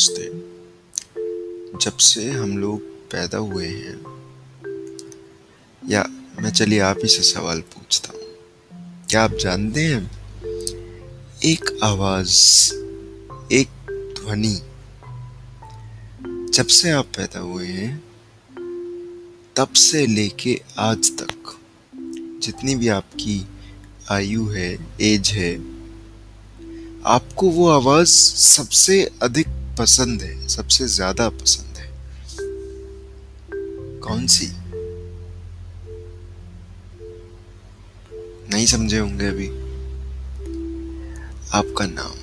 नमस्ते। जब से हम लोग पैदा हुए हैं, या मैं चलिए आप ही से सवाल पूछता हूँ। क्या आप जानते हैं? एक आवाज़, एक ध्वनि, जब से आप पैदा हुए हैं, तब से लेके आज तक, जितनी भी आपकी आयु है, एज है, आपको वो आवाज़ सबसे अधिक पसंद है, सबसे ज़्यादा पसंद है। कौन सी? नहीं समझे होंगे अभी। आपका नाम?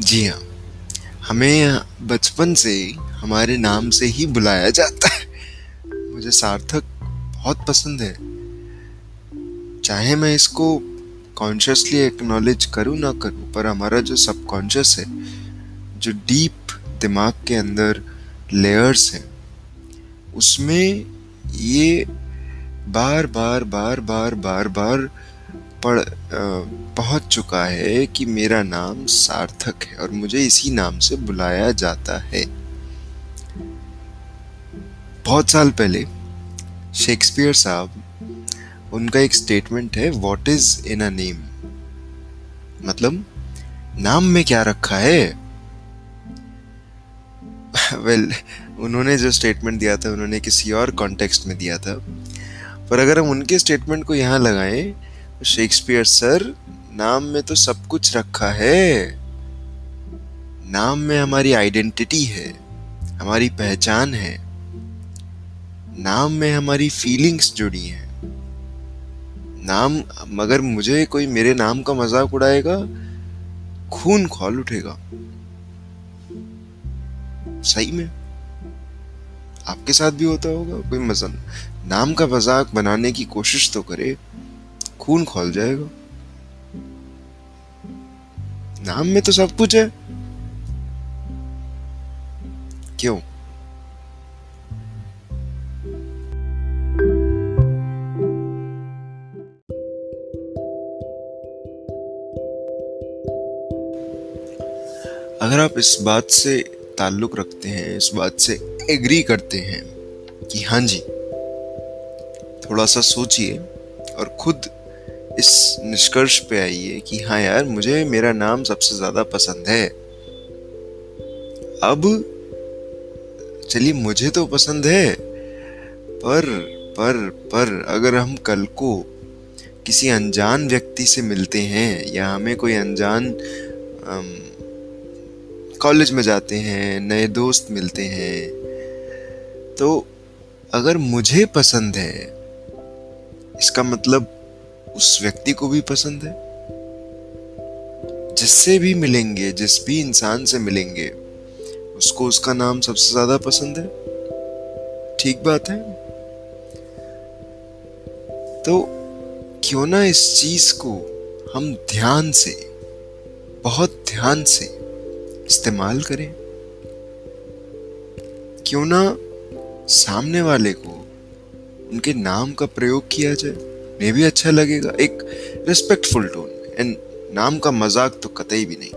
जी हाँ। हमें बचपन से हमारे नाम से ही बुलाया जाता है। मुझे सार्थक बहुत पसंद है। चाहे मैं इसको कॉन्शियसली एक्नॉलेज करूँ ना करूँ, पर हमारा जो सबकॉन्शियस है, जो डीप दिमाग के अंदर लेयर्स हैं, उसमें ये बार बार बार बार बार बार पढ़ पहुँच चुका है कि मेरा नाम सार्थक है और मुझे इसी नाम से बुलाया जाता है। बहुत साल पहले, शेक्सपियर साहब उनका एक स्टेटमेंट है what is in a name मतलब नाम में क्या रखा है? वेल well, उन्होंने जो स्टेटमेंट दिया था उन्होंने किसी और कॉन्टेक्स्ट में दिया था। पर अगर हम उनके स्टेटमेंट को यहाँ लगाएँ तो शेक्सपियर सर नाम में तो सब कुछ रखा है। नाम में हमारी आइडेंटिटी है हमारी पहचान है। नाम में हमारी फीलिंग्स जुड़ी हैं। नाम, मगर मुझे कोई मेरे नाम का मज़ाक उड़ाएगा, खून खोल उठेगा। सही में? आपके साथ भी होता होगा, कोई मज़ा नाम का मज़ाक बनाने की कोशिश तो करे, खून खोल जाएगा। नाम में तो सब कुछ है। क्यों? अगर आप इस बात से ताल्लुक रखते हैं, इस बात से एग्री करते हैं कि हाँ जी थोड़ा सा सोचिए और खुद इस निष्कर्ष पे आइए कि हाँ यार, मुझे मेरा नाम सबसे ज़्यादा पसंद है। अब चलिए, मुझे तो पसंद है, पर पर पर अगर हम कल को किसी अनजान व्यक्ति से मिलते हैं या हमें कोई अनजान कॉलेज में जाते हैं, नए दोस्त मिलते हैं। तो अगर मुझे पसंद है, इसका मतलब उस व्यक्ति को भी पसंद है। जिससे भी मिलेंगे, जिस भी इंसान से मिलेंगे, उसको उसका नाम सबसे ज़्यादा पसंद है। ठीक बात है? तो क्यों ना इस चीज़ को हम ध्यान से, बहुत ध्यान से इस्तेमाल करें। क्यों ना सामने वाले को उनके नाम का प्रयोग किया जाए। मे भी अच्छा लगेगा, एक रिस्पेक्टफुल टोन एंड नाम का मज़ाक तो कतई भी नहीं।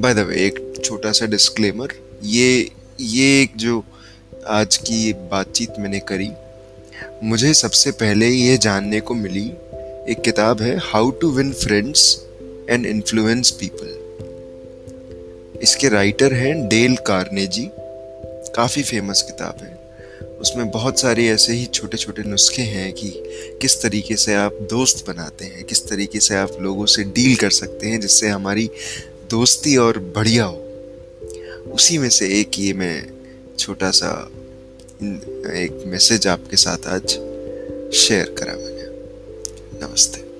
बाय द वे एक छोटा सा डिस्क्लेमर ये ये एक जो आज की बातचीत मैंने करी, मुझे सबसे पहले ये जानने को मिली, एक किताब है how to win friends and influence people इसके राइटर हैं डेल कार्नेजी। काफ़ी फ़ेमस किताब है। उसमें बहुत सारे ऐसे ही छोटे छोटे नुस्खे हैं कि किस तरीके से आप दोस्त बनाते हैं, किस तरीके से आप लोगों से डील कर सकते हैं, जिससे हमारी दोस्ती और बढ़िया हो। उसी में से एक ये मैं छोटा सा एक मैसेज आपके साथ आज शेयर करा मैंने। नमस्ते।